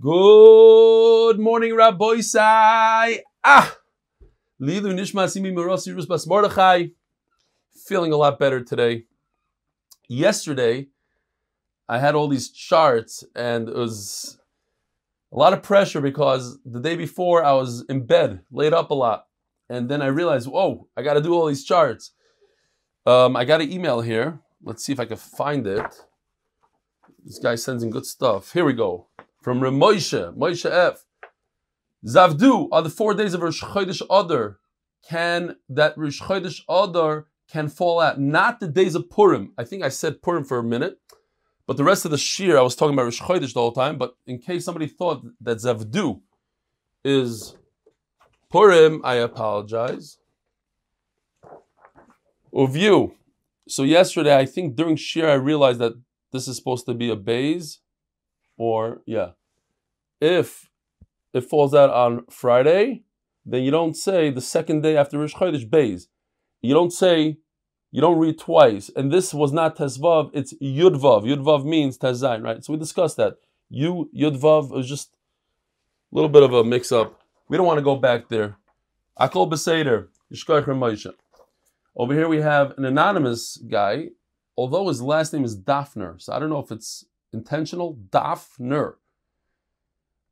Good morning, Rabbi Sai. Ah, Lilu Nishma Simi Merasi Rusbas Mordechai. Feeling a lot better today. Yesterday, I had all these charts, and it was a lot of pressure because the day before I was in bed, laid up a lot, and then I realized, whoa, I got to do all these charts. Um, I got an email here. Let's see if I can find it. This guy sends in good stuff. Here we go. From Ramosha, Moshe F. Zavdu are the four days of Rosh Chodesh Adar. Can that Rosh Chodesh Adar can fall out? Not the days of Purim. I think I said Purim for a minute, but the rest of the Shir I was talking about Rosh Chodesh the whole time. But in case somebody thought that Zavdu is Purim, I apologize. Uview. So yesterday, I think during Shir, I realized that this is supposed to be a bays, or yeah. If it falls out on Friday, then you don't say the second day after Rosh Chodesh bays. You don't say, you don't read twice. And this was not Tezvav, it's Yudvav. Yudvav means Tezain, right? So we discussed that. You, Yudvav, was just a little bit of a mix up. We don't want to go back there. Akol Beseder, Yishkoich. Over here we have an anonymous guy, although his last name is Dafner. So I don't know if it's intentional. Dafner.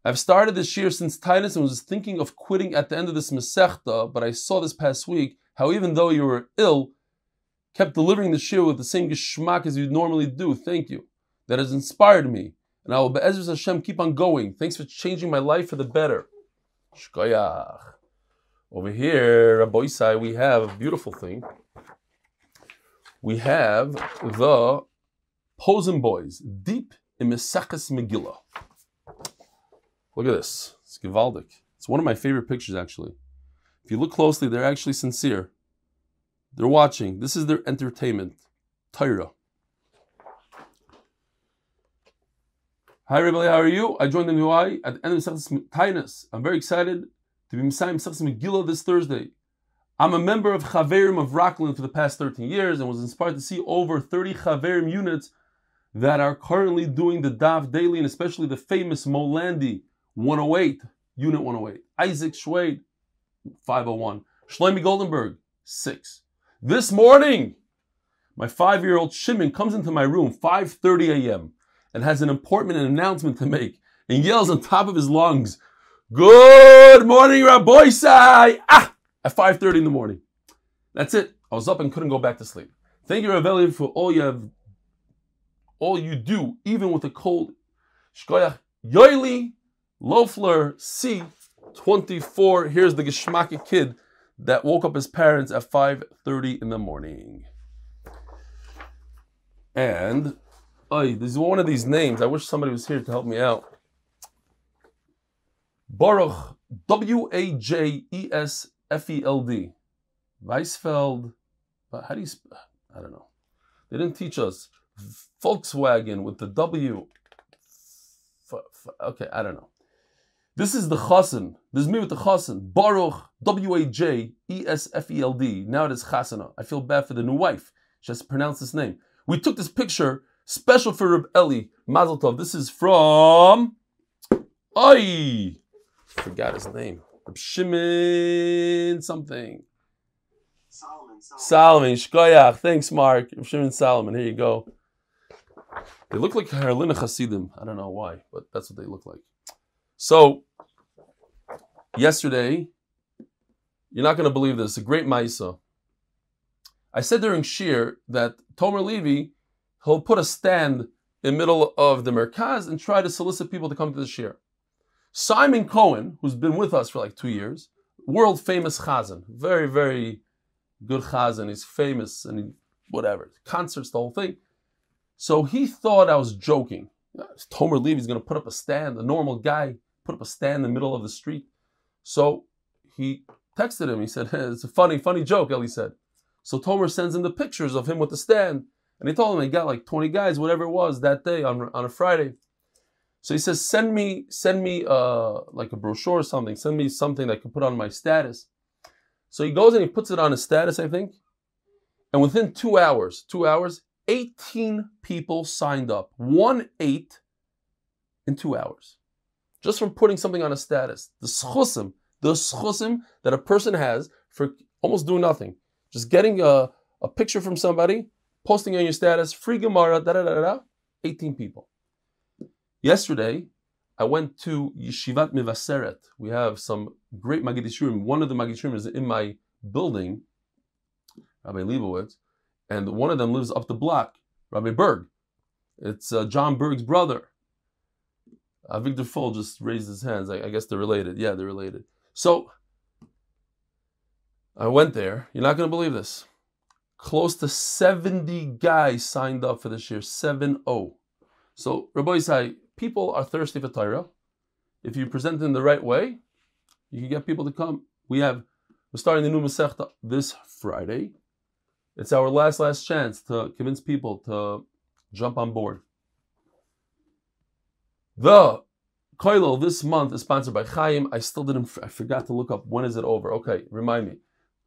I've started this year since Titus and was thinking of quitting at the end of this Masechta, but I saw this past week how even though you were ill, kept delivering the shir with the same geschmack as you normally do. Thank you. That has inspired me. And I will, Be'ezrus Hashem, keep on going. Thanks for changing my life for the better. Shkoyach. Over here, Rabbi Isai, we have a beautiful thing. We have the Posen Boys, deep in Mesachas Megillah. Look at this. It's Givaldic. It's one of my favorite pictures, actually. If you look closely, they're actually sincere. They're watching. This is their entertainment. Torah. Hi, Rebbe, how are you? I joined the UI at the end of Mesachas Tainus. I'm very excited to be Messiah Mesachas Megillah this Thursday. I'm a member of Chaverim of Rockland for the past 13 years and was inspired to see over 30 Chaverim units that are currently doing the Daf daily and especially the famous Molandi 108, Unit 108. Isaac Schwade, 501. Shlomi Goldenberg, 6. This morning, my five-year-old Shimon comes into my room 5.30 a.m. and has an important announcement to make and yells on top of his lungs, Good morning, Rabbi Sai! Ah! At 5.30 in the morning. That's it. I was up and couldn't go back to sleep. Thank you, Raveli, for all you have, all you do, even with a cold. Shkoyach Yoili Lofler C 24. Here's the Geschmacke kid that woke up his parents at 5:30 in the morning. And oh, this is one of these names. I wish somebody was here to help me out. Baruch W A J E S F E L D. Weisfeld. How do you? Sp- I don't know. They didn't teach us Volkswagen with the W. Okay, I don't know. This is the Chassan. This is me with the Chassan. Baruch, W A J E S F E L D. Now it is Chassana. I feel bad for the new wife. She has to pronounce this name. We took this picture special for Reb Eli Mazel Tov. This is from. Oi! Forgot his name. Reb Shimon something. Solomon. Solomon. Solomon. Shkoyach. Thanks, Mark. Reb Shimon Solomon. Here you go. They look like Harlina Hasidim. I don't know why, but that's what they look like. So, yesterday, you're not going to believe this, a great Maisa. I said during Shir that Tomer Levy, he'll put a stand in the middle of the Merkaz and try to solicit people to come to the Shir. Simon Cohen, who's been with us for like two years, world famous Chazan, very, very good Chazan. He's famous and whatever, concerts, the whole thing. So he thought I was joking. Tomer Levy's going to put up a stand, a normal guy, put up a stand in the middle of the street. So he texted him. He said, It's a funny, funny joke, Eli said. So Tomer sends him the pictures of him with the stand. And he told him he got like 20 guys, whatever it was, that day on, on a Friday. So he says, send me, send me uh, like a brochure or something. Send me something that I can put on my status. So he goes and he puts it on his status, I think. And within two hours, two hours, 18 people signed up. One eight in two hours. just from putting something on a status. The schusim, the schusim that a person has for almost doing nothing. Just getting a, a picture from somebody, posting on your status, free Gemara, da da da da, 18 people. Yesterday, I went to Yeshivat Mivaseret. We have some great Magid Yishurim. One of the Magid Yishurim is in my building, Rabbi Leibowitz, and one of them lives up the block, Rabbi Berg. It's uh, John Berg's brother. Uh, Victor Foll just raised his hands. I, I guess they're related. Yeah, they're related. So I went there. You're not going to believe this. Close to 70 guys signed up for this year. 7 0. So, Rabbi Isai, people are thirsty for Torah. If you present in the right way, you can get people to come. We have, we're starting the new Masechta this Friday. It's our last, last chance to convince people to jump on board. The Koilel this month is sponsored by Chaim. I still didn't, I forgot to look up when is it over. Okay, remind me.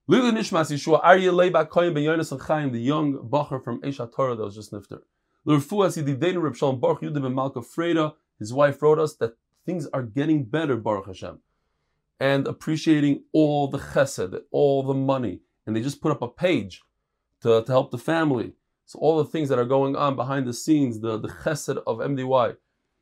Lili Nishmas Yeshua Arya Leiba Kohen Ben Yonas and Chaim, the young bacher from Esha Torah that was just nifter. L'Refuas Yididenu Reb Shalom Baruch Yudim Ben Malka Freda, his wife wrote us that things are getting better, Baruch Hashem, and appreciating all the chesed, all the money, and they just put up a page to, to help the family. So all the things that are going on behind the scenes, the, the chesed of MDY.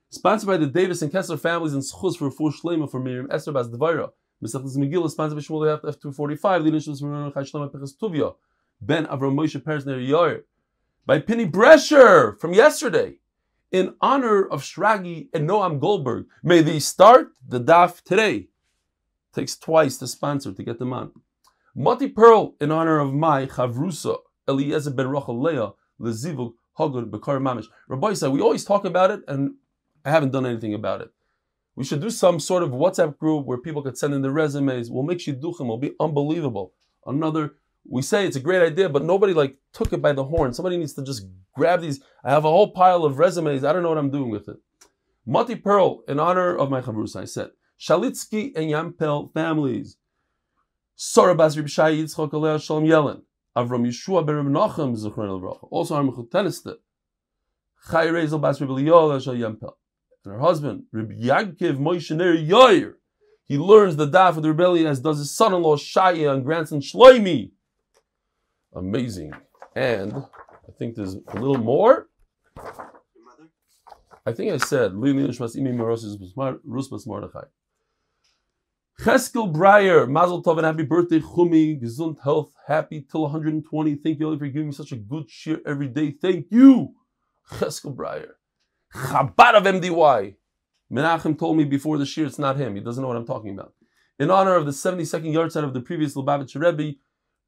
Sponsored by the Davis and Kessler families and schus for Fuhr Shlema for Miriam Esther Bas Dvaira. Mesachlis Megillah, sponsored by Shmuel F245, leading Shmuel Shmuel Chai Shlema Peches Tuvia. Ben Avram Moshe Peres Yair. By Penny Brescher from yesterday. In honor of Shragi and Noam Goldberg. May they start the daf today. Takes twice to sponsor to get them on. Mati Pearl in honor of my Chavrusa Eliezer ben Rachel Leah Lezivuk Hagud Bekar Mamish. Rabbi said we always talk about it and I haven't done anything about it. We should do some sort of WhatsApp group where people could send in their resumes. We'll make shidduchim. It'll be unbelievable. Another, we say it's a great idea, but nobody like took it by the horn. Somebody needs to just grab these. I have a whole pile of resumes. I don't know what I'm doing with it. Mati Pearl, in honor of my chavrusa, I said, Shalitsky and Yampel families. Sora Bas Rib Shai Yitzchok Alea Shalom Yellen. Avram Yeshua Ben Reb Nachum Zichron El Also our Mechuteniste. Chai Rezel Bas Rib Eliyol Shal Yampel and her husband, Rabbi Yankiv Moshe Ner Yair. He learns the daf of the rebellion as does his son-in-law Shaya and grandson Shloimi. Amazing. And I think there's a little more. I think I said Lili Nishmas Imi Merosis Rusbas Mordechai. Cheskel Breyer, Mazel Tov and happy birthday, Chumi, Gesund health, happy till 120. Thank you, Oli, for giving me such a good cheer every day. Thank you, Cheskel Breyer. Chabad of MDY. Menachem told me before the shir it's not him. He doesn't know what I'm talking about. In honor of the 72nd yard of the previous Lubavitcher Rebbe,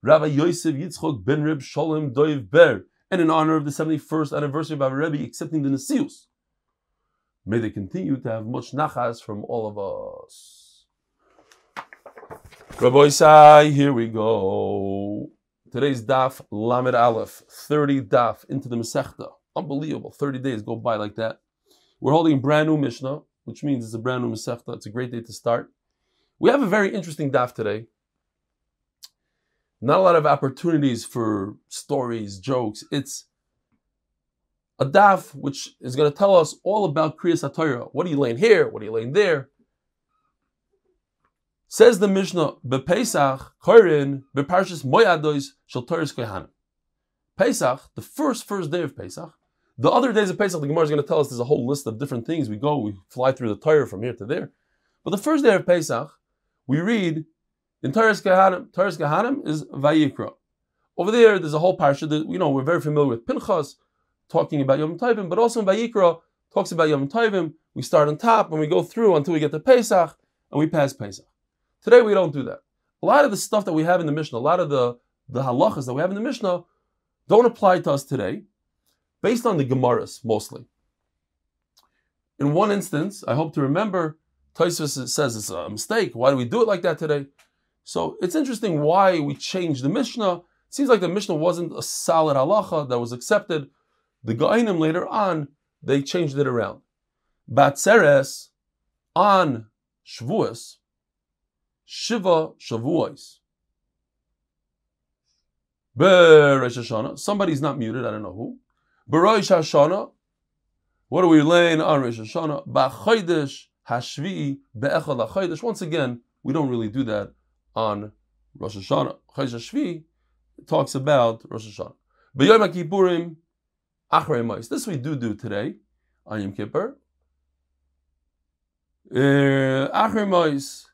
Rabbi Yosef Yitzchok ben Reb Sholem Doiv Ber, and in honor of the 71st anniversary of our Rebbe accepting the Nesius. May they continue to have much nachas from all of us. Rabbi here we go. Today's daf Lamed Aleph, 30 daf into the Masechta. Unbelievable. 30 days go by like that. We're holding brand new Mishnah, which means it's a brand new Masechta. It's a great day to start. We have a very interesting daf today. Not a lot of opportunities for stories, jokes. It's a daf which is going to tell us all about Kriyas HaTorah. What are you laying here? What are you laying there? Says the Mishnah, Bepesach, Korin, Beparshas Moyadois, Shal Torah's Kohanim. Pesach, the first, first day of Pesach, the other days of Pesach, the Gemara is going to tell us there's a whole list of different things. We go, we fly through the Torah from here to there. But the first day of Pesach, we read in Torah's Kahanim, Torah's Kahanim is Vayikra. Over there, there's a whole parsha that, you know, we're very familiar with Pinchas, talking about Yom Tovim, but also in Vayikra, talks about Yom Tovim. We start on top and we go through until we get to Pesach, and we pass Pesach. Today, we don't do that. A lot of the stuff that we have in the Mishnah, a lot of the, the halachas that we have in the Mishnah, don't apply to us today, based on the Gemaras mostly. In one instance, I hope to remember, Taisvis says it's a mistake. Why do we do it like that today? So it's interesting why we changed the Mishnah. It seems like the Mishnah wasn't a solid halacha that was accepted. The Gainim later on, they changed it around. Batzeres on Shavuos, Shiva Shavuos. Be'Rosh Hashanah. Somebody's not muted. I don't know who. Be'Rosh Hashanah. What are we laying on Rosh Hashanah? Ba'Chodesh Hashvi be'echad HaChodesh. Once again, we don't really do that on Rosh Hashanah. Chodesh Hashvi talks about Rosh Hashanah. B'yom HaKippurim, Achrei Mais. This we do do today on Yom Kippur. Uh, Achrei Mais.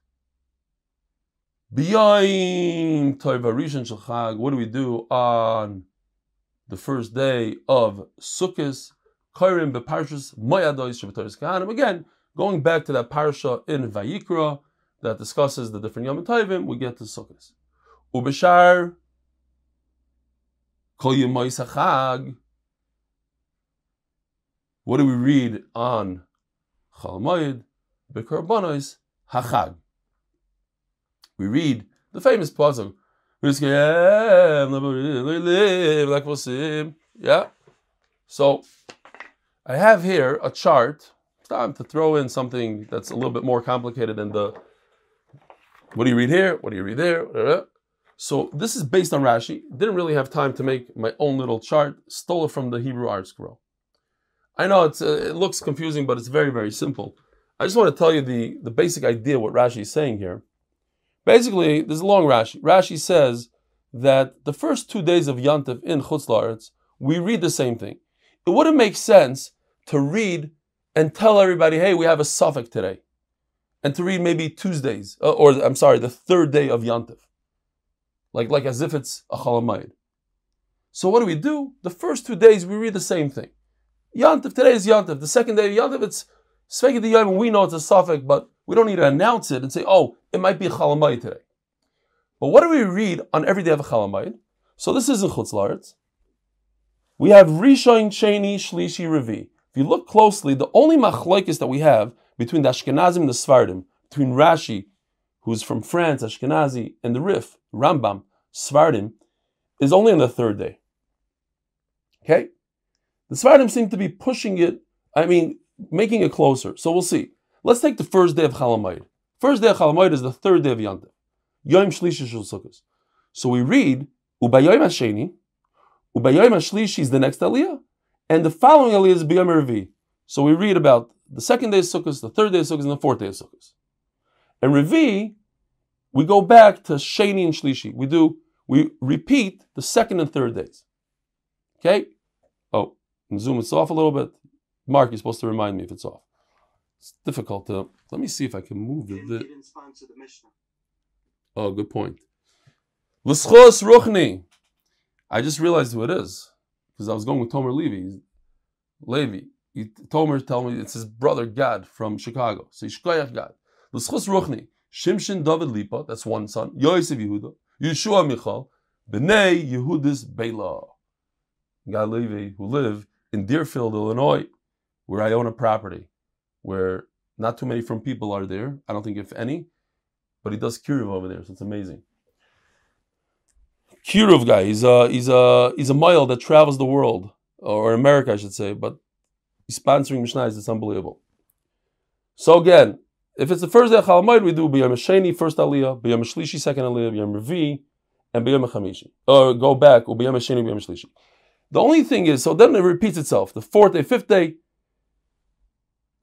B'yom Tov Rishon Shel Chag. What do we do on the first day of Sukkot? Kairim beparshas Moyadois Shabbatos Kahanim. Again, going back to that parsha in Vayikra that discusses the different Yom Tovim, we get to Sukkot. Ubeshar Kol Yemois Chag. What do we read on Chalamoid? Bekarbonos Hachag. We read the famous pasuk. Yeah. So I have here a chart. It's Time to throw in something that's a little bit more complicated than the. What do you read here? What do you read there? So this is based on Rashi. Didn't really have time to make my own little chart. Stole it from the Hebrew ArtScroll. I know it's uh, it looks confusing, but it's very very simple. I just want to tell you the the basic idea what Rashi is saying here. Basically, there's a long Rashi. Rashi says that the first two days of Yantiv in Chutz La'aretz, we read the same thing. It wouldn't make sense to read and tell everybody, hey, we have a suffix today. And to read maybe Tuesdays, uh, or I'm sorry, the third day of Yantiv. Like, like as if it's a Chalamayid. So what do we do? The first two days we read the same thing. Yantiv, today is Yantiv. The second day of Yantiv, it's Sveged Yom, we know it's a suffix, but we don't need to announce it and say, oh, it might be a Chalamayid today. But what do we read on every day of a Chalamayid? So this isn't Chutz La'aretz. We have Rishon, Sheni, Shlishi, Revi. If you look closely, the only machlokes that we have between the Ashkenazim and the Svardim, between Rashi, who's from France, Ashkenazi, and the Rif, Rambam, Svardim, is only on the third day. Okay? The Svardim seem to be pushing it, I mean, making it closer. So we'll see. Let's take the first day of Chalamayid. First day of Chalamayid is the third day of Yantiv. Yom Shlishi Shul Sukkot. So we read, Ubayom Hasheni, Ubayom Hashlishi is the next Aliyah, and the following Aliyah is Biyom Revi. So we read about the second day of Sukkot, the third day of Sukkot, and the fourth day of Sukkot. And Revi, we go back to Sheni and Shlishi. We do, we repeat the second and third days. Okay? Oh, zoom this off a little bit. Mark, you're supposed to remind me if it's off. It's difficult to. Let me see if I can move He it. didn't, he didn't sponsor the Oh, good point. L'schos ruchni. I just realized who it is because I was going with Tomer Levy. Levy. He, Tomer told me it's his brother Gad from Chicago. So Yishkoyach Gad. L'schos ruchni. Shimshin David Lipa, that's one son. Yosef Yehuda. Yeshua Michal. B'nei Yehudis Bela. Gad Levy, who live in Deerfield, Illinois, where I own a property, where not too many from people are there. I don't think if any but he does Kiruv over there, so it's amazing. Kiruv guy, he's a he's a he's a mile that travels the world, or America, I should say, but he's sponsoring Mishnahs. It's unbelievable. So again, if it's the first day of Chalamayid, we do B'yam Sheni first Aliyah, B'yam Shlishi second Aliyah, B'yam Revi, and B'yam Chamishi. Or go back, or B'yam Sheni, B'yam Shlishi. The only thing is, so then it repeats itself. The fourth day, fifth day.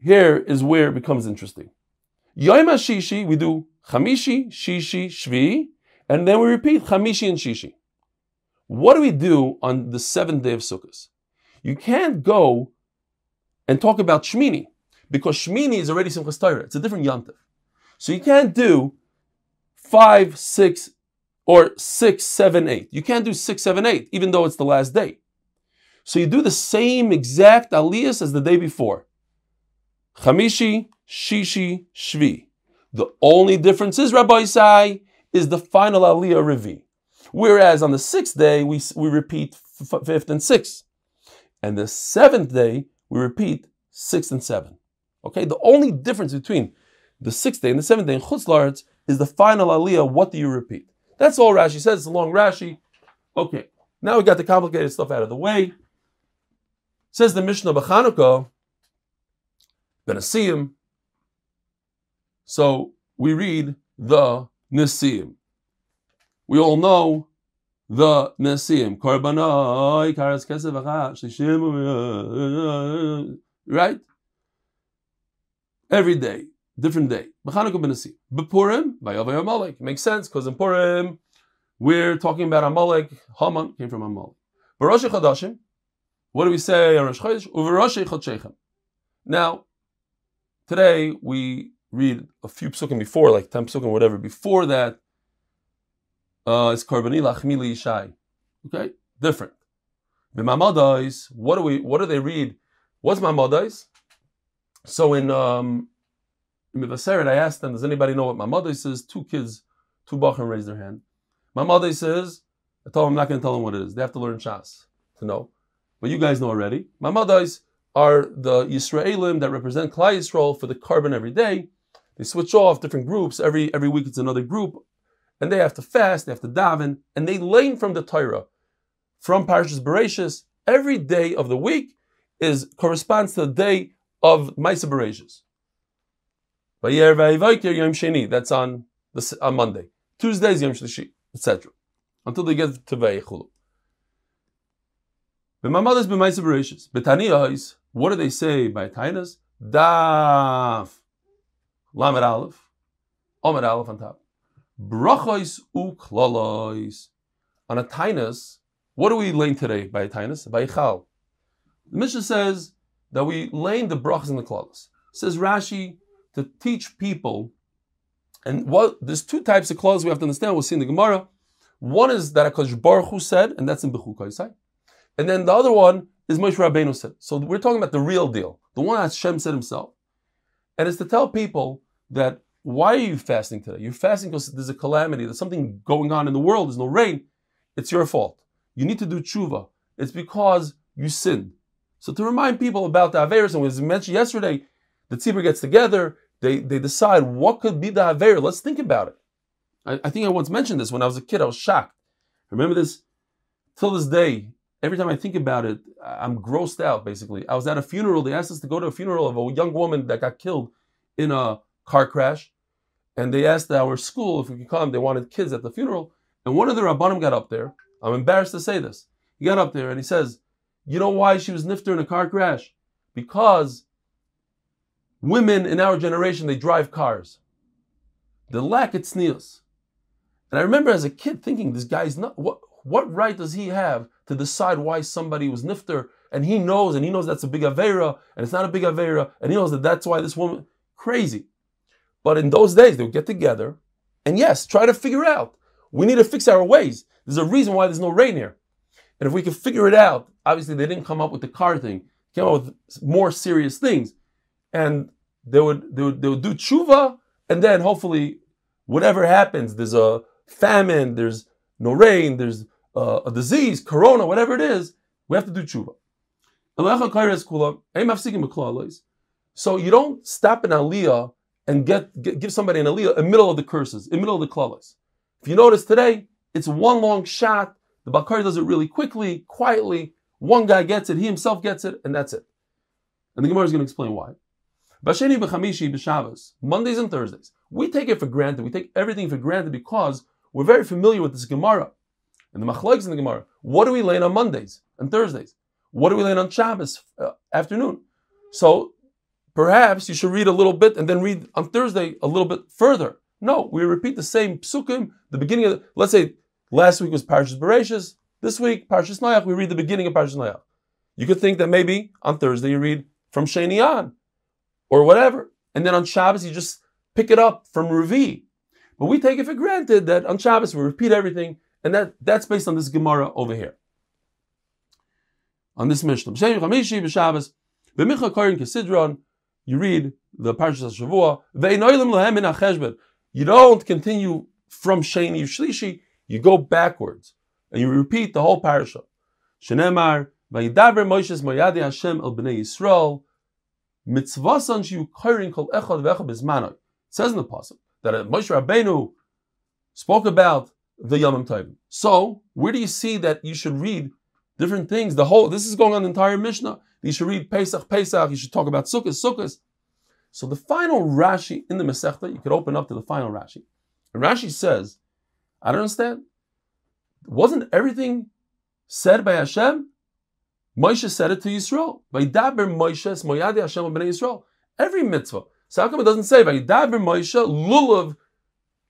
Here is where it becomes interesting. Yom Shishi, we do Chamishi, Shishi, Shvi, and then we repeat Chamishi and Shishi. What do we do on the seventh day of Sukkot? You can't go and talk about Shmini because Shmini is already Simchas Torah. It's a different Yantiv. So you can't do five, six, or six, seven, eight. You can't do six, seven, eight, even though it's the last day. So you do the same exact aliyahs as the day before. Chamishi, Shishi, Shvi. The only difference is, Rabbi Isai, is the final aliyah revi. Whereas on the sixth day, we, we repeat f- fifth and sixth. And the seventh day, we repeat sixth and seven. Okay, the only difference between the sixth day and the seventh day in Chutz is the final aliyah. What do you repeat? That's all Rashi says. It's a long Rashi. Okay, now we got the complicated stuff out of the way. Says the Mishnah B'Chanukah, Benasiyim. So we read the Nisim. We all know the Kesef Right? Every day. different day. B'Chanukah b'Nasi. B'Purim, Vayavay Amalek. Makes sense because in Purim we're talking about Amalek. Haman came from Amalek. B'Rosh Chodashim. What do we say on Rosh. Now, today we read a few psukim before, like ten psukim, whatever. Before that, uh, it's Karbani Lachmi Yishai. Okay, different. B'Mamadais. What do we? What do they read? What's Mamadais? So in um, in Mivaseret, I asked them, does anybody know what Mamadais is? Two kids, two bachim raised their hand. Mamadais says, I told them I'm not going to tell them what it is. They have to learn Shas to know. But you guys know already. Mamadais are the Yisraelim that represent Klal Yisrael for the carbon every day. They switch off different groups. Every every week it's another group. And they have to fast, they have to daven, and they learn from the Torah. From Parashas Bereshis, every day of the week is corresponds to the day of Maisa Bereshis. That's on the, on Monday. Tuesday is Yom Shlishi, etc. Until they get to Vayichulu. B'mamadas b'maisa bereshis. B'taniyos, what do they say by Tainas? Daf. Lamed Aleph. Omer Aleph on top. Brachos uklalois. On a Tainas, what do we learn today by Tainas? By Chal. The Mishnah says that we learn the brachas and the klalos. Says Rashi to teach people, and what there's two types of klalos we have to understand. We'll see in the Gemara. One is that Hakadosh Baruch Hu said, and that's in Bechukaisai. And then the other one is Moshe Rabbeinu said. So we're talking about the real deal, the one that Hashem said himself. And it's to tell people that why are you fasting today? You're fasting because there's a calamity, there's something going on in the world, there's no rain. It's your fault. You need to do tshuva. It's because you sinned. So to remind people about the Averis, and as we mentioned yesterday, the tzibur gets together, they, they decide what could be the Aver. Let's think about it. I, I think I once mentioned this when I was a kid, I was shocked. Remember this? Till this day, every time I think about it, I'm grossed out, basically. I was at a funeral. They asked us to go to a funeral of a young woman that got killed in a car crash. And they asked our school if we could come. They wanted kids at the funeral. And one of the Rabbanim got up there. I'm embarrassed to say this. He got up there and he says, You know why she was nifter in a car crash? Because women in our generation, they drive cars. The lack of tznius. And I remember as a kid thinking, this guy's not, what, what right does he have to decide why somebody was nifter? And he knows, and he knows that's a big avera, and it's not a big avera, and he knows that that's why this woman, crazy. But in those days, they would get together, and yes, try to figure out. We need to fix our ways. There's a reason why there's no rain here. And if we can figure it out, obviously they didn't come up with the car thing, came up with more serious things. And they would, they would, they would do tshuva, and then hopefully, whatever happens, there's a famine, there's no rain, there's uh, a disease, corona, whatever it is, we have to do tshuva. So you don't stop an aliyah and get, get, give somebody an aliyah in the middle of the curses, in the middle of the klalas. If you notice today, it's one long shot. The Bakari does it really quickly, quietly. One guy gets it, he himself gets it, and that's it. And the Gemara is going to explain why. Basheni Mondays and Thursdays. We take it for granted. We take everything for granted because we're very familiar with this Gemara. And the machlokes in the Gemara. What do we learn on Mondays and Thursdays? What do we learn on Shabbos uh, afternoon? So perhaps you should read a little bit and then read on Thursday a little bit further. No, we repeat the same psukim. The beginning of, let's say, last week was Parshas Bereshis. This week, Parshas Noach, we read the beginning of Parshas Noach. You could think that maybe on Thursday you read from Sheni on, or whatever, and then on Shabbos you just pick it up from Revi. But we take it for granted that on Shabbos we repeat everything, and that, that's based on this Gemara over here. On this Mishnah. You read the Parshas Shavua. You don't continue from Sheni Shlishi. You go backwards and you repeat the whole parasha. Shenemar Vayidaber Moshes Moyadi Hashem El Bnei Yisrael Mitzvasan Shiu Kairin Kol Echad Vecha Bizmanoi. It says in the pasuk that Moshe Rabbeinu spoke about the Yom Tovim. So where do you see that you should read different things? The whole this is going on the entire Mishnah. You should read Pesach, Pesach. You should talk about Sukkot, Sukkot. So the final Rashi in the Masechta, you could open up to the final Rashi. And Rashi says, I don't understand. Wasn't everything said by Hashem? Moshe said it to Yisrael. By Daber Moshe Moyadi Hashem Yisrael. Every mitzvah. So how come it doesn't say Vayidaber Moshe lulav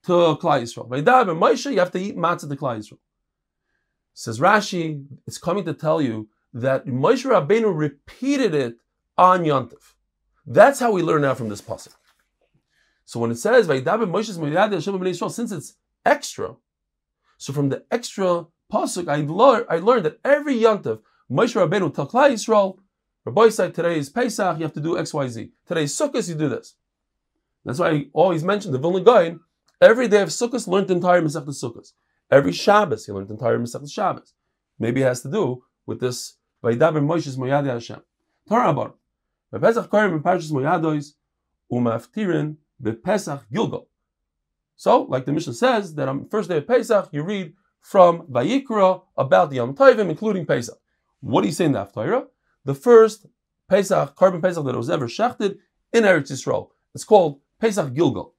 to Klal Yisrael? Vayidaber Moshe, you have to eat matzah to Klal Yisrael. Says Rashi, it's coming to tell you that Moshe Rabbeinu repeated it on Yontif. That's how we learn now from this pasuk. So when it says Moyad Hashem Yisrael, since it's extra, so from the extra pasuk, I learned I learned that every Yontif Moshe Rabbeinu tell Klal Yisrael Rabbi said today is Pesach, you have to do X, Y, Z. Today is Sukkot, you do this. That's why I always mention the Vilna Gaon. Every day of Sukkot learned the entire Masechet Sukkot. Every Shabbos he learned the entire Masechet Shabbos. Maybe it has to do with this Vaidaber Moshe's Moyad Hashem. Torah about Pesach Korim Moyadois Umaftirin Pesach Gilgal. So, like the Mishnah says, that on the first day of Pesach, you read from Vayikra about the Yom Tovim, including Pesach. What do you say in the Haftarah? the first Pesach, carbon Pesach that was ever shechted in Eretz Yisrael. It's called Pesach Gilgal.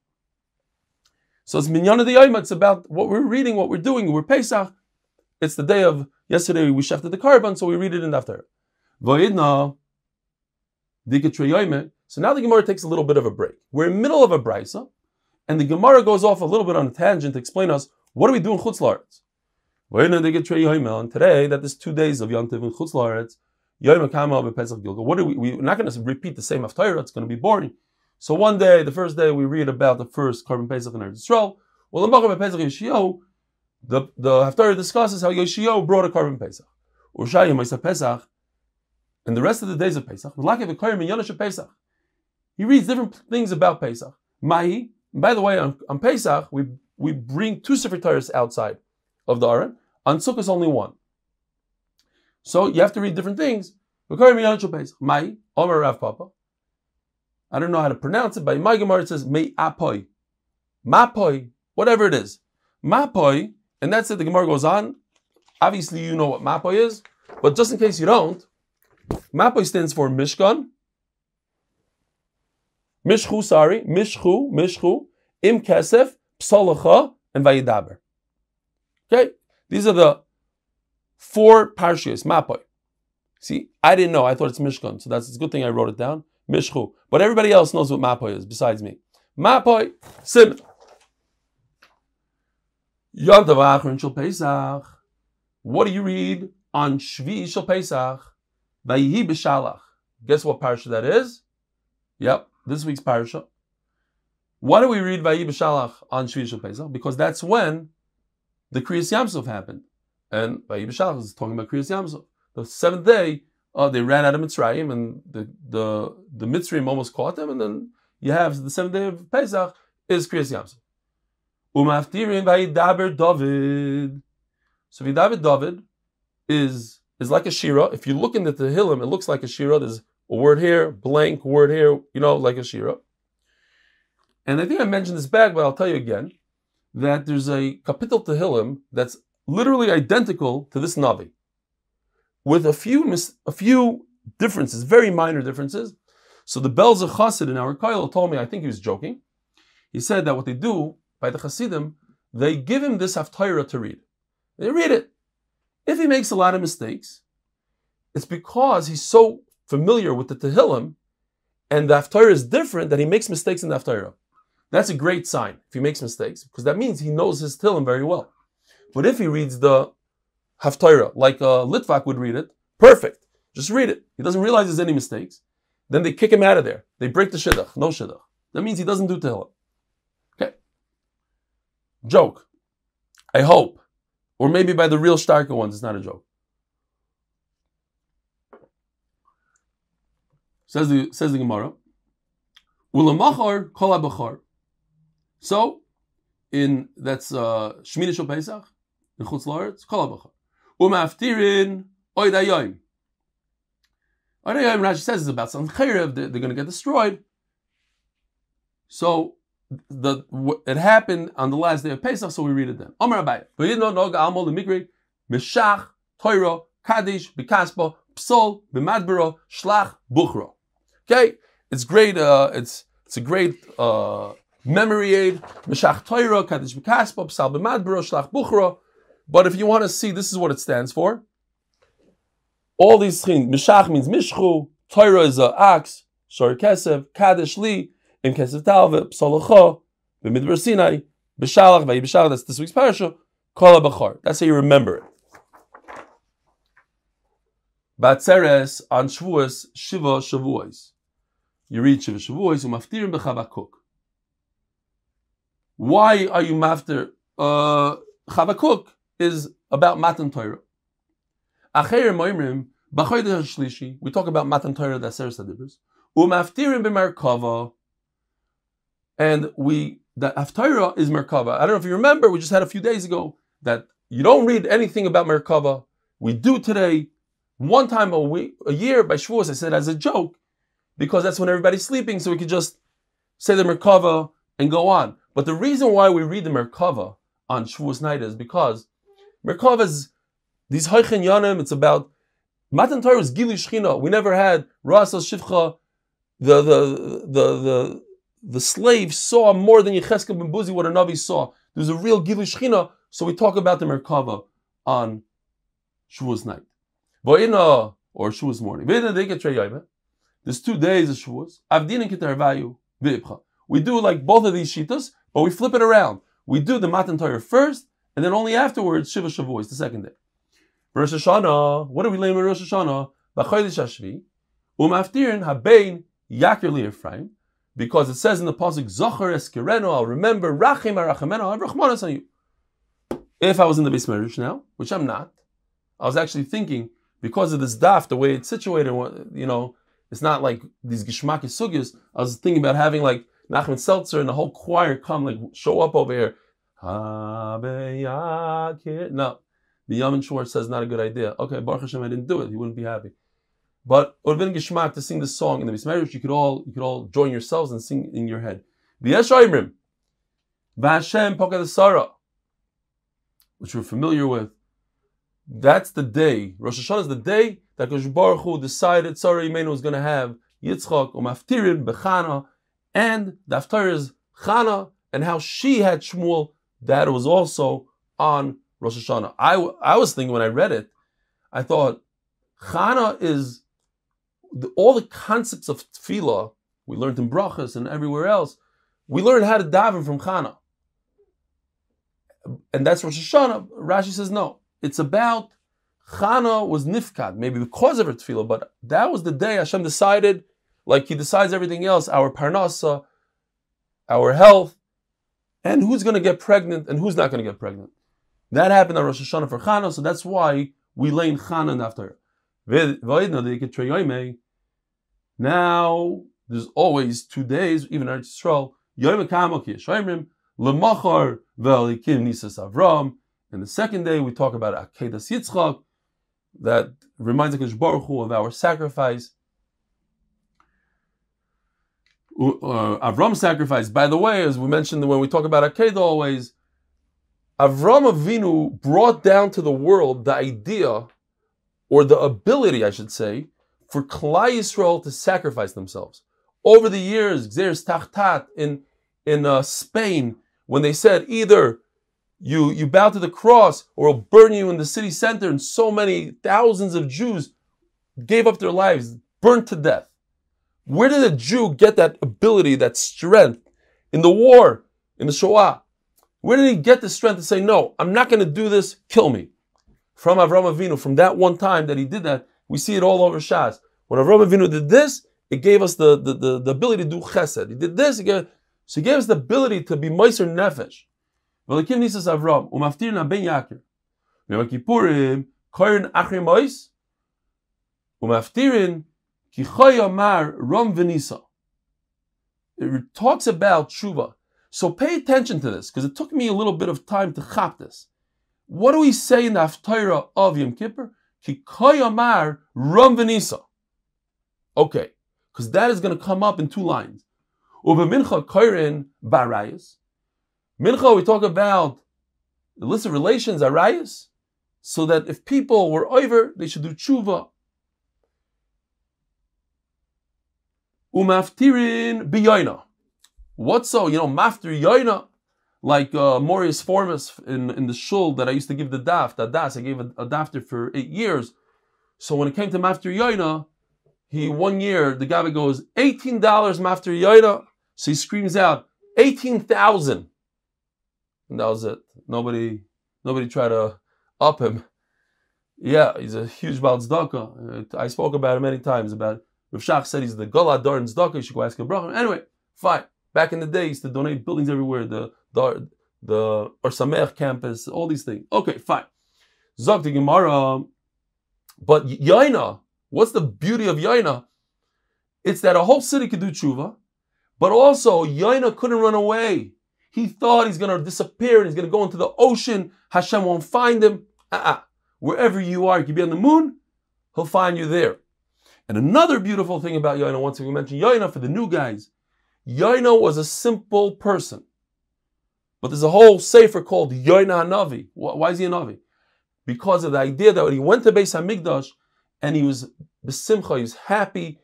So it's Minyan of the Yom, it's about what we're reading, what we're doing. We're Pesach. It's the day of yesterday we shechted the korban, so we read it in after. Voyidna, so now the Gemara takes a little bit of a break. We're in the middle of a brisa, and the Gemara goes off a little bit on a tangent to explain us what do we do in Chutz La'aretz. And today, that is two days of Yantiv in Chutz Yom. What are we? We're not going to repeat the same Haftarah. It's going to be boring. So one day, the first day, we read about the first korban Pesach in Eretz Yisrael. Well, the Pesach Yoshio, the the Haftarah discusses how Yoshio brought a korban Pesach. Ushayim Ma'isa Pesach, and the rest of the days of Pesach, Pesach. He reads different things about Pesach. Mahi. By the way, on, on Pesach, we we bring two Sefer Torahs outside of the Aron. On Sukkot, is only one. So you have to read different things. My Omer Rav Papa. I don't know how to pronounce it, but in my Gemara it says Me Apoy. Mapoy, whatever it is. Mapoy, and that's it. The Gemara goes on. Obviously, you know what Mapoy is, but just in case you don't, Mapoy stands for Mishkan. Mishchu, sorry, Mishchu, Mishchu, Im Kesef, Psalacha, and Vayidaber. Okay, these are the four parshias, mapoy. See, I didn't know. I thought it's Mishkan, so that's it's a good thing I wrote it down. Mishchu. But everybody else knows what mapoy is besides me. Mapoy, sim. Yontav Achron Shal Pesach. What do you read on Shvi Shal Pesach? Vayihi B'Shalach. Guess what parsha that is? Yep, this week's parsha. Why do we read Vayihi B'Shalach on Shvi Shal Pesach? Because that's when the Kriyas Yamsuf happened. And Vayibashach is talking about Kriyas Yamsuf. The seventh day, uh, they ran out of Mitzrayim, and the the the Mitzrayim almost caught them, and then you have the seventh day of Pesach is Kriyas Yamsuf. Umaftirin Vayidaber David. So Vayidaber David is is like a shira. If you look into the Hillim, it looks like a shira. There's a word here, blank word here, you know, like a shira. And I think I mentioned this back, but I'll tell you again that there's a kapitel Tehillim that's literally identical to this Navi, with a few mis- a few differences, very minor differences. So the Belzer Chassid in our Kail told me, I think he was joking. He said that what they do by the Chassidim, they give him this Haftarah to read. They read it. If he makes a lot of mistakes, it's because he's so familiar with the Tehillim and the Haftarah is different that he makes mistakes in the Haftarah. That's a great sign if he makes mistakes because that means he knows his Tehillim very well. But if he reads the Haftarah like a Litvak would read it, perfect. Just read it. He doesn't realize there's any mistakes. Then they kick him out of there. They break the shidduch. No shidduch. That means he doesn't do tehillim. Okay. Joke. I hope. Or maybe by the real Starker ones, it's not a joke. Says the says the Gemara. Ulamachar kol So, in that's uh, Shal Pesach, in Chutz La'aretz, Kol HaBachar. Umaftirin Oid HaYoim. Oid HaYoim, Rashi says, is about some Chayrev, they're, going to get destroyed. So, the it happened on the last day of Pesach, so we read it then. Amar Abai. V'yidno noga amol lemikri, mishach, toiro, kaddish, bikaspo, psol, b'madbero, shlach, buchro. Okay? It's great, uh, it's, it's a great, uh, memory aid, mishach toiro, kaddish b'kaspo, psal b'madbero, shlach, buchro, but if you want to see, this is what it stands for. All these things, Mishach means Mishchu, Torah is a ox, Shor Kesev, Kaddish Li in Kesef Talve, Psalacha, B'Midbar Sinai, B'Shalach, Vayi B'Shalach, that's this week's parasha, Kol HaBachar. That's how you remember it. Batzeres on Shavuos, Shiva Shavuos. You read Shiva Shavuos, Umaftirim B'Chavakuk. Why are you mafter? Uh, Chavakuk is about Matan Torah. Shlishi, we talk about Matan Torah, the Aseres Adibros. Umaftirim B'Merkava, and we, the Haftarah is Merkava. I don't know if you remember, we just had a few days ago that you don't read anything about Merkava. We do today, one time a week, a year by Shavuos. I said as a joke, because that's when everybody's sleeping, so we could just say the Merkava and go on. But the reason why we read the Merkava on Shavuos night is because Merkava is these Haichen Yanim, it's about Matan Torah is Gili Shechina. We never had Rasa Shivcha, the, the, the, the, the slave saw more than Yecheskel ben Buzi what a Navi saw. There's a real Gili Shechina, so we talk about the Merkava on Shavuos night. V'ina, or Shavuos morning. V'ina they get There's two days of Shavuos. Avdin and. We do like both of these shitas, but we flip it around. We do the Matan Torah first, and then only afterwards Shiva Shavuos, the second day. Rosh Hashanah, what do we learn in Rosh Hashanah? B'chodesh Hashvi, umaftirin habein yakir li because it says in the pasuk Zocher Eskereno, I'll remember Rachim Arachameno, I'll have Rachmanas on you. If I was in the base marriage now, which I'm not, I was actually thinking because of this daf, the way it's situated, you know, it's not like these gishmaki sugyas. I was thinking about having like Nachman Seltzer and the whole choir come like show up over here. No, the Yamin Schwartz says not a good idea. Okay, Baruch Hashem, I didn't do it. He wouldn't be happy. But it would to sing this song in the marriage. You could all you could all join yourselves and sing in your head. V'yesh Oimrim, V'Hashem Sarah, which we're familiar with. That's the day. Rosh Hashanah is the day that Baruch Hu decided Sarah Imenu was going to have Yitzchak or Maftirin Bechana, and the Chana, and how she had Shmuel. That was also on Rosh Hashanah. I, I was thinking when I read it, I thought Chana is the, all the concepts of tefillah we learned in brachas and everywhere else. We learned how to daven from Chana, and that's Rosh Hashanah. Rashi says no. It's about Chana was nifkad, maybe because of her tefillah, but that was the day Hashem decided, like He decides everything else, our parnasa, our health, and who's going to get pregnant and who's not going to get pregnant. That happened on Rosh Hashanah for Chana, so that's why we lay in Chana after. Now there's always two days, even in Yisrael. Yom. And the second day we talk about Akedas Yitzchak, that reminds us Baruch Hu of our sacrifice. Uh, Avram sacrifice. By the way, as we mentioned when we talk about Akedah always, Avram Avinu brought down to the world the idea, or the ability, I should say, for Klal Yisrael to sacrifice themselves. Over the years, Xeris Tachtat in in uh, Spain, when they said either you you bow to the cross or we'll burn you in the city center, and so many thousands of Jews gave up their lives, burnt to death. Where did a Jew get that ability, that strength in the war, in the Shoah? Where did he get the strength to say, no, I'm not going to do this, kill me? From Avram Avinu, from that one time that he did that, we see it all over Shas. When Avram Avinu did this, it gave us the, the, the, the ability to do chesed. He did this, gave, so he gave us the ability to be Meiser Nefesh. V'lekim nisas Avram, umaftir na ben yakir. Yom Kippurim, koyin achri mois, umaftirin, ki amar rom v'nisa. It talks about tshuva. So pay attention to this, because it took me a little bit of time to chop this. What do we say in the Haftarah of Yom Kippur? Ki koyamar rum venisa. Okay, because that is going to come up in two lines. Uba mincha koirin barayas. Mincha, we talk about illicit relations, arayas, so that if people were over, they should do tshuva. Umaftirin biyoina. What's so, you know, Mafter Yoina, like uh, Morius Formus in, in the shul that I used to give the daft, that das, I gave a, a dafter for eight years. So when it came to Mafter Yoina, he one year, the guy goes, $18 Mafter Yoina. So he screams out, 18,000. And that was it. Nobody, nobody tried to up him. Yeah, he's a huge Baal Tzedakah. I spoke about it many times. About Rav Shach said he's the Gola Dar and. You should go ask a brother. Anyway, fine. Back in the day, he used to donate buildings everywhere. The the the Or Sameach campus, all these things. Okay, fine. Zog the Gemara. But Yaina, what's the beauty of Yaina? It's that a whole city could do tshuva, but also Yaina couldn't run away. He thought he's going to disappear and he's going to go into the ocean. Hashem won't find him. Uh-uh. Wherever you are, you could be on the moon, he'll find you there. And another beautiful thing about Yaina, once we mentioned Yaina for the new guys, Yaina was a simple person. But there's a whole sefer called Yaina Hanavi. Why is he a Navi? Because of the idea that when he went to Beis Hamikdash and he was besimcha, he was happy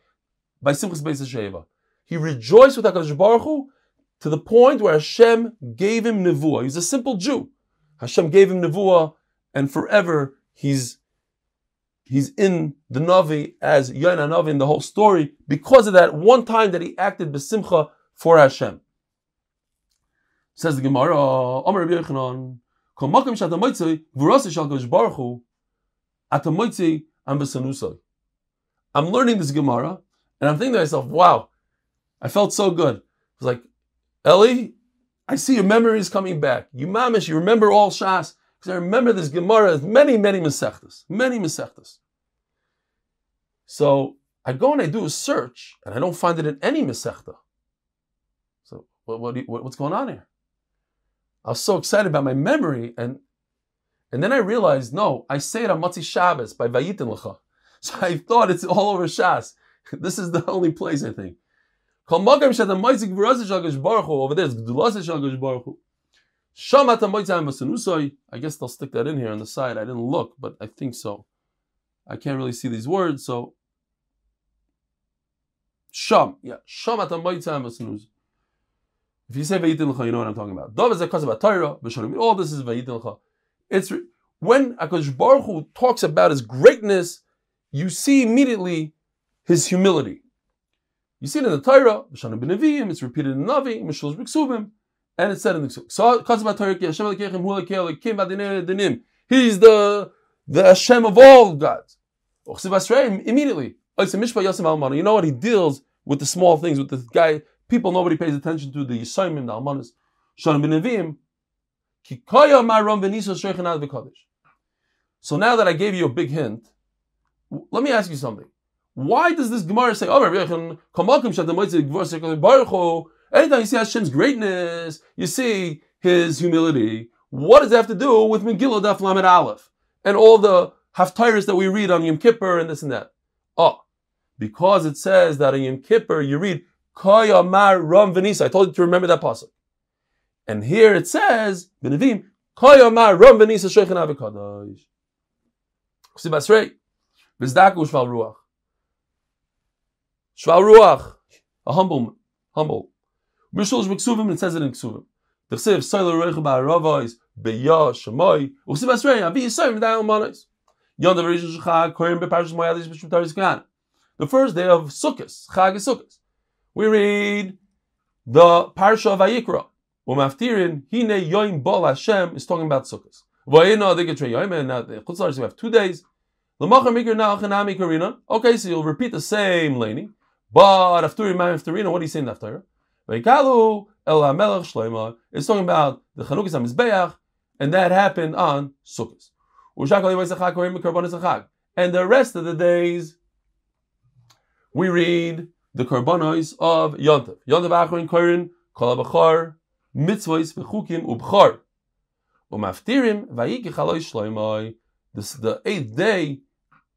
by Simchas Beis Sheva. He rejoiced with HaKadosh Baruch Hu to the point where Hashem gave him nevuah. He's a simple Jew. Hashem gave him nevuah, and forever he's he's in the Navi as Yaina Navi in the whole story because of that one time that he acted besimcha for Hashem. Says the Gemara, Omer Rabbi Yochanan, Kol shata moitzei, v'rasa shal kodesh baruch hu, ata moitzei am besanusai. I'm learning this Gemara, and I'm thinking to myself, wow, I felt so good. I was like, Ellie, I see your memories coming back. You mamish, you remember all Shas, because I remember this Gemara, many, many Masechtas, many Masechtas. So I go and I do a search, and I don't find it in any Masechta. So what, what, what's going on here? I was so excited about my memory, and and then I realized, no, I say it on Matzi Shabbos by Vayitin Lecha. So I thought it's all over Shas. This is the only place I think. Over there is I guess they'll stick that in here on the side. I didn't look, but I think so. I can't really see these words, so Sham, yeah, Sham if you say Vayitin L'cha, you know what I'm talking about. Dov is a about Torah, all this is Vayitin L'cha. It's when Akash Baruch Hu talks about his greatness, you see immediately his humility. You see it in the Torah, B'shanim B'Neviyim, it's repeated in Navi, Mishlosh B'Ksubim, and it's said in the Ksubim. So, He's the, the Hashem of all gods. Immediately, you know what? He deals with the small things, with the guy people nobody pays attention to, the Yisayim, the Almanis. So now that I gave you a big hint, let me ask you something. Why does this Gemara say, oh, anytime you see Hashem's greatness, you see his humility, what does that have to do with Megillah Daf Lamed Aleph and all the Haftarahs that we read on Yom Kippur and this and that? Oh, because it says that on Yom Kippur you read Koya Mar Ram Venisa. I told you to remember that pasuk. And here it says, Benavim, Koya Mar Ram Venisa Shechin Avikadosh. See Basrei. Vizdaku Shval Ruach. Shval Ruach. A humble, humble. It says it in Ksuvim. The Basrei, Avi Rishon Shechag, Koyim. The first day of Sukkot, Chag Sukkot we read the Parsha of Vayikra. Umaftirin, Hine Yoim Bol Hashem is talking about Sukkot. Vayina Digitre Yoim, and now the Chutzlars, we have two days. L'machar Mikr Now Chanami Karina. Okay, so you'll repeat the same laning, but Afturi Ma'am Afturina, what do you say in Is talking about the Chanukas HaMizbeach, and that happened on Sukkot. And the rest of the days, we read the karbanos of Yontav. Yontav Achron Korin, Kol HaBachar, Mitzvahs Ubchar. Umaftirim Vayiki Chaloi Shloimoi. This is the eighth day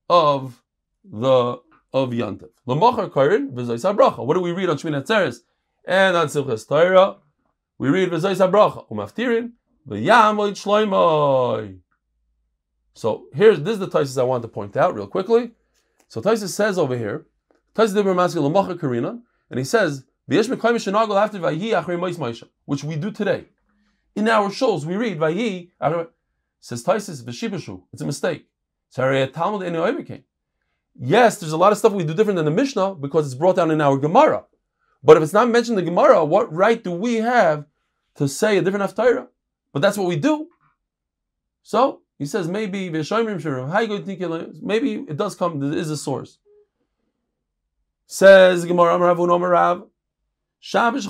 of the of Yontav. Lamachar. What do we read on Shmini Atzeres? And on Simchas Torah, we read V'zois HaBracha. Umaftirim V'yamoid Shloimoi. So here's this is the Taisis I want to point out real quickly. So Taisis says over here and he says, which we do today. In our shows, we read, says Taisis, Veshibashu. It's a mistake. Yes, there's a lot of stuff we do different than the Mishnah because it's brought down in our Gemara. But if it's not mentioned in the Gemara, what right do we have to say a different Haftarah? But that's what we do. So he says maybe maybe it does come. There is a source. Says Gemara Amar Rav Amar Rav Shabbos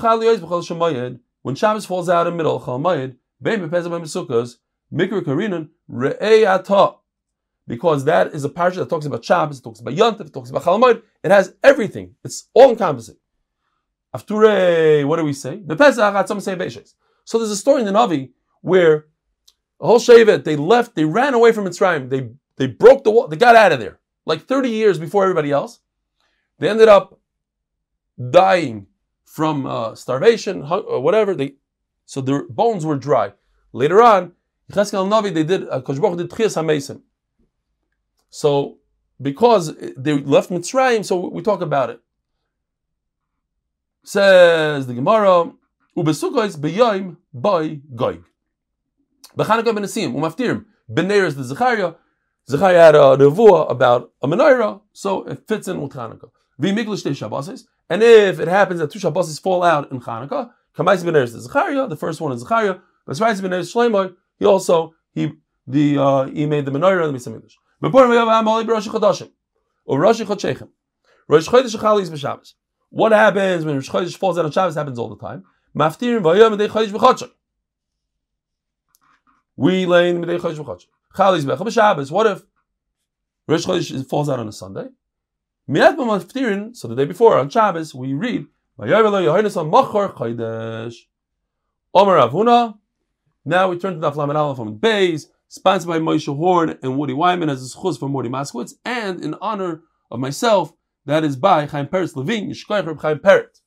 when Shabbos falls out in middle Chal Mayid Bein Bepezah Bein Besukkos Mikra Karinan Re'ei because that is a parsha that talks about Shabbos, it talks about Yontif, it talks about Chalamayid. It has everything. It's all encompassing. After what do we say? So there's a story in the Navi where the whole Shevet, they left, they ran away from Mitzrayim. They they broke the wall, they got out of there. Like 30 years before everybody else. They ended up dying from uh, starvation or whatever. They so their bones were dry. Later on, Cheskel Navi, they did uh, did Tchias. So because they left Mitzrayim, so we talk about it. Says the Gemara, Ubesukkos beyoim by goy. B'Chanukah ben Asim, umaftirim, b'neiris the Zechariah, Zechariah had a nevuah about a menorah, so it fits in with Chanukah. V'miglish te Shabbosis, and if it happens that two Shabbosis fall out in Chanukah, Kamais b'neiris the Zechariah, the first one is Zechariah, Zechariah b'neiris Shleimoy, he also, he, the, uh, he made the menorah and the Mitzvah B'Purim v'yav ha'moli b'Rosh Chodashim, or Rosh Chodshechem. Rosh Chodesh Shechali is b'Shabbos. What happens when Rosh Chodesh falls out on Shabbos? Happens all the time. Maftirim v'yom midei Chodesh v'Chodshim. We lay in midei Chodesh v'Chodshim. Chali is b'Shabbos. What if Rosh Chodesh falls out on a Sunday? Miyad b'Maftirin, so the day before on Shabbos we read v'yom lo Yohanes on Machor Chodesh. Omer Avuna. Now we turn to the Aflam and Aleph from Beis sponsored by Moshe Horn and Woody Wyman as a schuz for Morty Moskowitz, and in honor of myself, that is by Chaim Peretz Levine, Yishkoich Reb Chaim Peretz.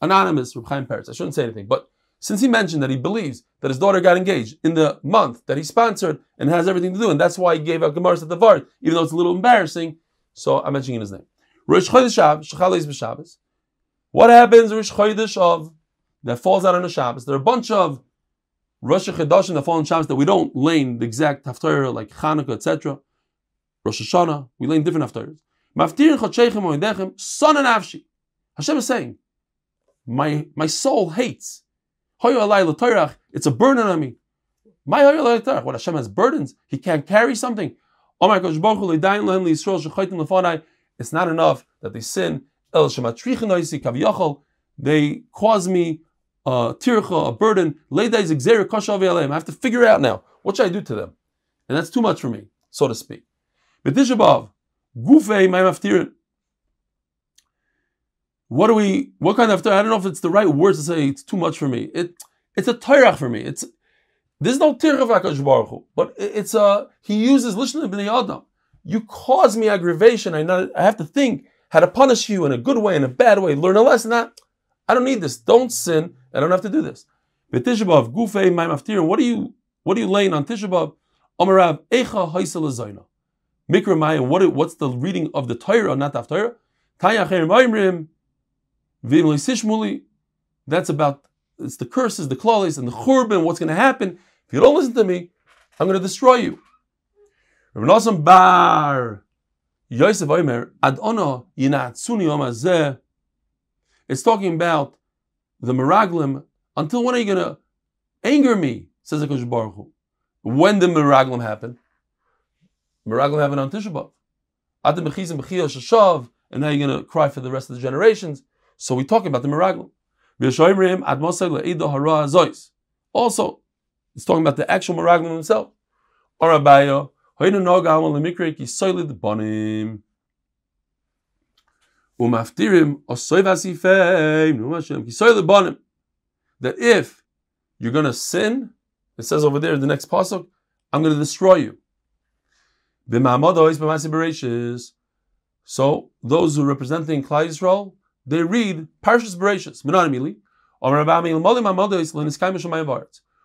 Anonymous Reb Chaim Peretz. I shouldn't say anything, but since he mentioned that he believes that his daughter got engaged in the month that he sponsored and has everything to do, and that's why he gave out Gemaras at the Vard, even though it's a little embarrassing, so I'm mentioning his name. Rosh Chodesh Shechales b'Shabbos. What happens Rosh Chodesh of that falls out on a Shabbos? There are a bunch of Rosh Chodashim, the fallen Shabbos, that we don't lane the exact Haftarah like Chanukah, etc. Rosh Hashanah, we lane different Haftarahs. Maftirin Chodshechem Oidechem, son and. Hashem is saying, my, my soul hates. It's a burden on me. What Hashem has burdens, He can't carry something. It's not enough that they sin. They cause me a tircha, a burden. I have to figure out now what should I do to them, and that's too much for me, so to speak. But this gufei maftirin. What do we? What kind of? I don't know if it's the right words to say. It's too much for me. It it's a tyrach for me. It's there's no tirach of Hakadosh Baruch Hu, but it's a he uses lishna b'nei adam. You cause me aggravation. I not, I have to think how to punish you in a good way, in a bad way. Learn a lesson. That I don't need this. Don't sin I don't have to do this. V'tishabav gufei ma'im What are you? What are you laying on tishabav? Amarav echa haisel. Mikra mayim. What? What's the reading of the Torah, not the Torah? Leisishmuli. That's about. It's the curses, the klalis, and the churban. What's going to happen if you don't listen to me? I'm going to destroy you. Bar Yosef Omer. It's talking about the Meraglim, until when are you going to anger me? Says the Baruch Hu. When did Meraglim happen? Meraglim happened on Tisha B'Av. Bechizim Bechiyah Shashav, and now you're going to cry for the rest of the generations. So we're talking about the Meraglim. Also, it's talking about the actual Meraglim himself. That if you're going to sin, it says over there in the next pasuk, I'm going to destroy you. So those who representing Klal Yisrael, they read Parshas Bereshis,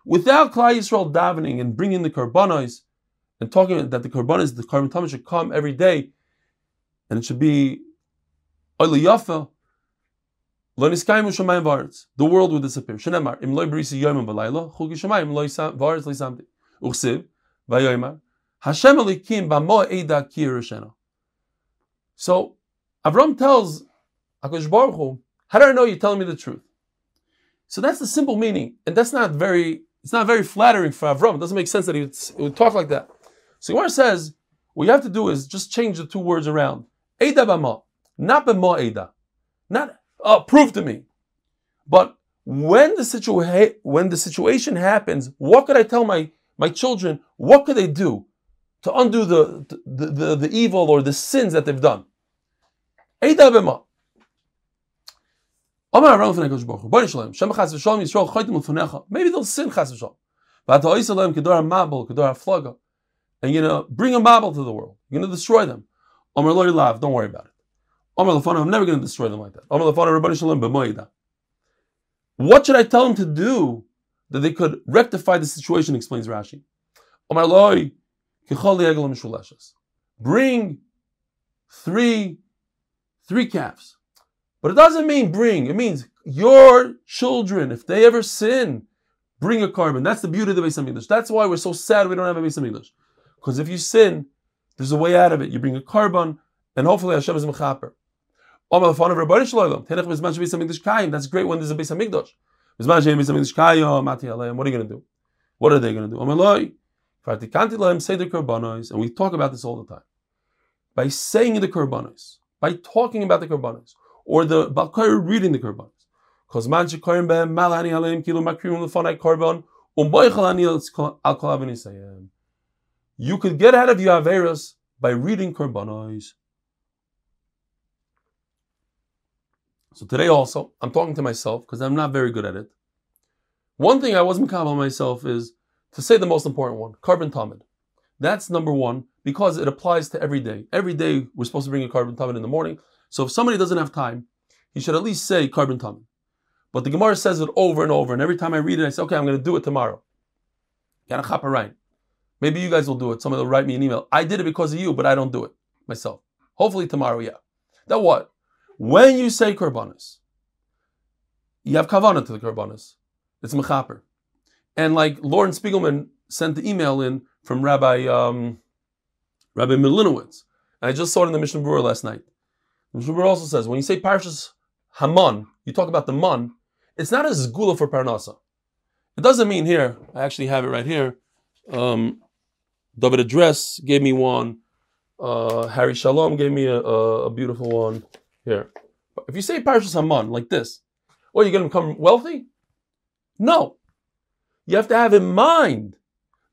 Without Klal Yisrael davening and bringing the karbanos and talking that the karbanos, the carbon should come every day, and it should be the world will disappear. Shenemar, im loy brisi yomim v'layla, chugi shemayim loy varetz lisamti. Uchsiv, vayoymar, Hashem alikim b'mo eida So, Avram tells HaKadosh Baruch Hu, How do I know you're telling me the truth? So that's the simple meaning, and that's not very. It's not very flattering for Avram. It doesn't make sense that he would, he would talk like that. So Gemara says what you have to do is just change the two words around. Eda b'ma, not b'ma eda, not uh, prove to me, but when the situa- when the situation happens, what could I tell my my children? What could they do to undo the the, the, the evil or the sins that they've done? Maybe they'll sin Chas HaFlaga. And you're going to bring a Mabel to the world. You're going to destroy them. Don't worry about it. I'm never going to destroy them like that. What should I tell them to do that they could rectify the situation, explains Rashi. Bring three, three calves. But it doesn't mean bring. It means your children, if they ever sin, bring a carbon. That's the beauty of the Beis Hamikdash. That's why we're so sad we don't have a Beis Hamikdash. Because if you sin, there's a way out of it. You bring a carbon, and hopefully Hashem is mechaper. That's great when there's a Beis Hamikdash. What are you going to do? What are they going to do? And we talk about this all the time. By saying the korbanos, by talking about the korbanos, or the Balkar reading the behem malani um kol You could get out of your averas by reading korbanos. So today also, I'm talking to myself because I'm not very good at it. One thing I wasn't myself is to say the most important one, carbon tamid. That's number one because it applies to every day. Every day we're supposed to bring a carbon tamid in the morning. So if somebody doesn't have time, he should at least say carbon tamid. But the Gemara says it over and over, and every time I read it, I say, okay, I'm going to do it tomorrow. Maybe you guys will do it. Somebody will write me an email. I did it because of you, but I don't do it myself. Hopefully tomorrow, yeah. That what? When you say korbanos, you have kavanah to the korbanos. It's mechaper. And like Lauren Spiegelman sent the email in from Rabbi um, Rabbi Milinowitz. And I just saw it in the Mishnah Berurah last night. The Mishnah Berurah also says when you say Parshas Haman, you talk about the man, it's not a zgula for parnasa. It doesn't mean here. I actually have it right here. Um, David Address gave me one. Uh, Harry Shalom gave me a, a, a beautiful one here. If you say Parshas Haman like this, well, you're going to become wealthy? No. You have to have in mind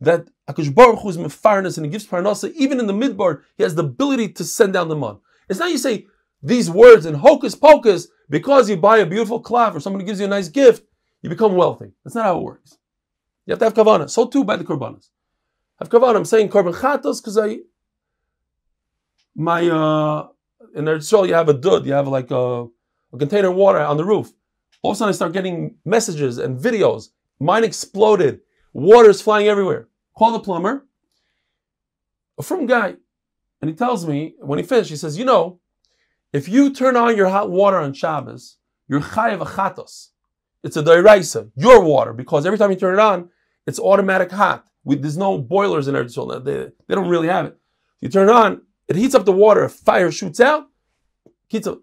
that Akash Baruch Hu is mefarnas and he gives parnasa. Even in the midbar, he has the ability to send down the man. It's not you say these words in hocus pocus because you buy a beautiful cloth or somebody gives you a nice gift, you become wealthy. That's not how it works. You have to have kavana. So too by the korbanos. Have kavana. I'm saying korban chatos because I my uh in Eretz you have a dud, you have like a, a container of water on the roof. All of a sudden I start getting messages and videos. Mine exploded. Water is flying everywhere. Call the plumber. A from guy. And he tells me, when he finished, he says, you know, if you turn on your hot water on Shabbos, you're chayav achatos. It's a dairaisa, your water, because every time you turn it on, it's automatic hot. We, there's no boilers in Eretz They, they don't really have it. You turn it on, it heats up the water, a fire shoots out, chiyav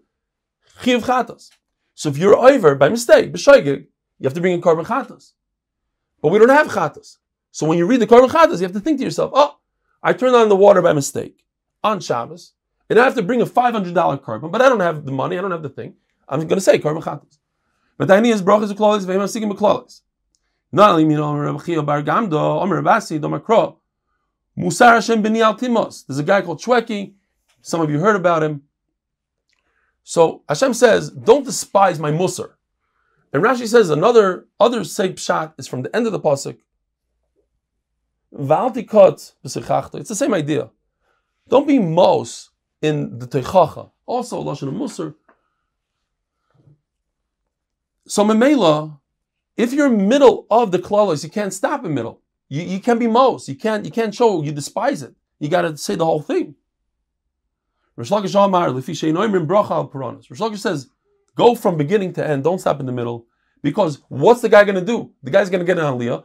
chatos. So if you're over by mistake, b'shoigig, you have to bring in carbon chatos. But we don't have chatos. So when you read the carbon chatos, you have to think to yourself, oh, I turned on the water by mistake on Shabbos. And I have to bring a $500 carbon, but I don't have the money, I don't have the thing. I'm going to say carbon chatas. But I need his brachas uklolis, v'hem asikim uklolis. Not only mean Omer Rabbi Chia Bar Gamdo, Omer Rabasi, Domer. Musar Hashem b'ni al. There's a guy called Shwekey. Some of you heard about him. So Hashem says, don't despise my musar. And Rashi says another other sake pshat is from the end of the pasuk. It's the same idea. Don't be mos in the Teichacha, also Lashon Musar. So Memela, if you're middle of the klalos, you can't stop in middle. You, you can't be most. You can't you can't show you despise it. You got to say the whole thing. Lakish says, go from beginning to end. Don't stop in the middle. Because what's the guy going to do? The guy's going to get an aliyah.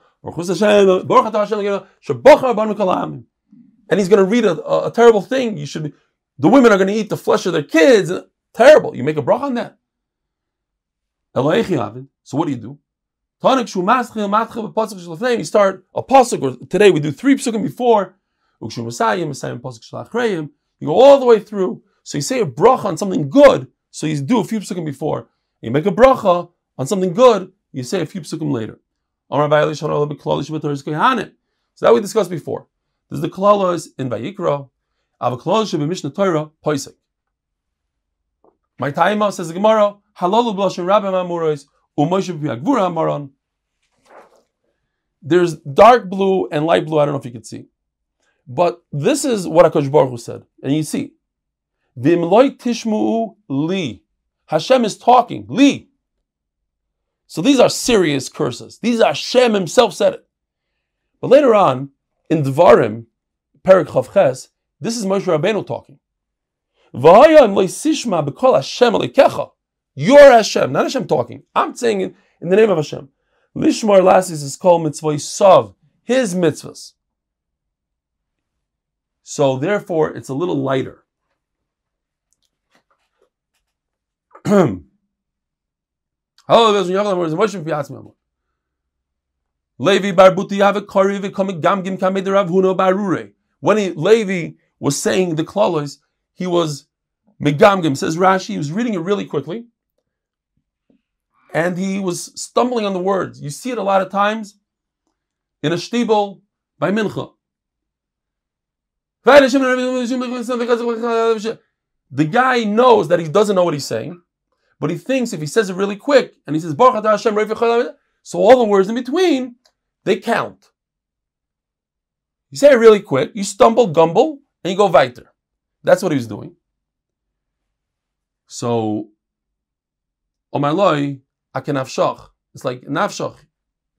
And he's going to read a, a, a terrible thing. You should the women are going to eat the flesh of their kids. Terrible. You make a bracha on that. So what do you do? You start a pasuk, today we do three pasukim before. You go all the way through. So you say a bracha on something good. So you do a few psukim before. You make a bracha on something good. You say a few psukim later. So that we discussed before. There's the klalas in Vayikra. Ava klalas should be Mishnah Torah Poisek. My taima says the Gemara. Halalu blashin rabbi mamuros u'moshe b'yagvura amaron. There's dark blue and light blue. I don't know if you can see, but this is what Hakadosh Baruch Hu said, and you see, v'imloi tishmu li. Hashem is talking li. So these are serious curses. These are Hashem Himself said it. But later on in Dvarim, Perik Chavches, this is Moshe Rabbeinu talking. You're Hashem, not Hashem talking. I'm saying it in the name of Hashem. Lishmar Lasis is called mitzvah Sav, his mitzvahs. So therefore, it's a little lighter. Levi bar Butiyave Kari v'komik gamgim. When he, Levi was saying the klalos, he was megamgim. Says Rashi, he was reading it really quickly and he was stumbling on the words. You see it a lot of times in a shtibel by mincha. The guy knows that he doesn't know what he's saying, but he thinks if he says it really quick and he says so all the words in between they count. You say it really quick, you stumble, gumble, and you go weiter. That's what he was doing. So, Omaloi, akenavshach. It's like nafshach,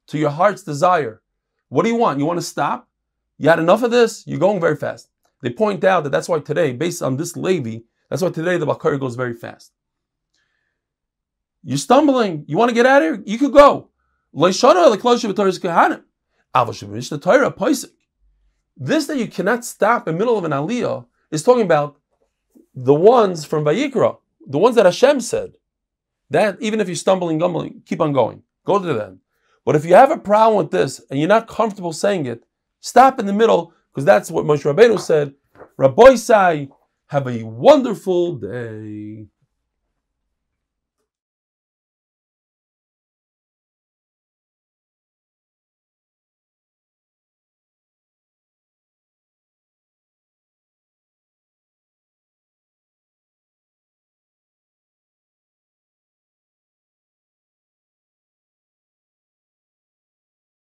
to your heart's desire. What do you want? You want to stop? You had enough of this? You're going very fast. They point out that that's why today, based on this Levi, that's why today the Bakari goes very fast. You're stumbling. You want to get out of here? You could go. This that you cannot stop in the middle of an aliyah is talking about the ones from Vayikra, the ones that Hashem said. That even if you're stumbling, gumbling, keep on going. Go to them. But if you have a problem with this and you're not comfortable saying it, stop in the middle because that's what Moshe Rabbeinu said. Rabbi Sai, have a wonderful day.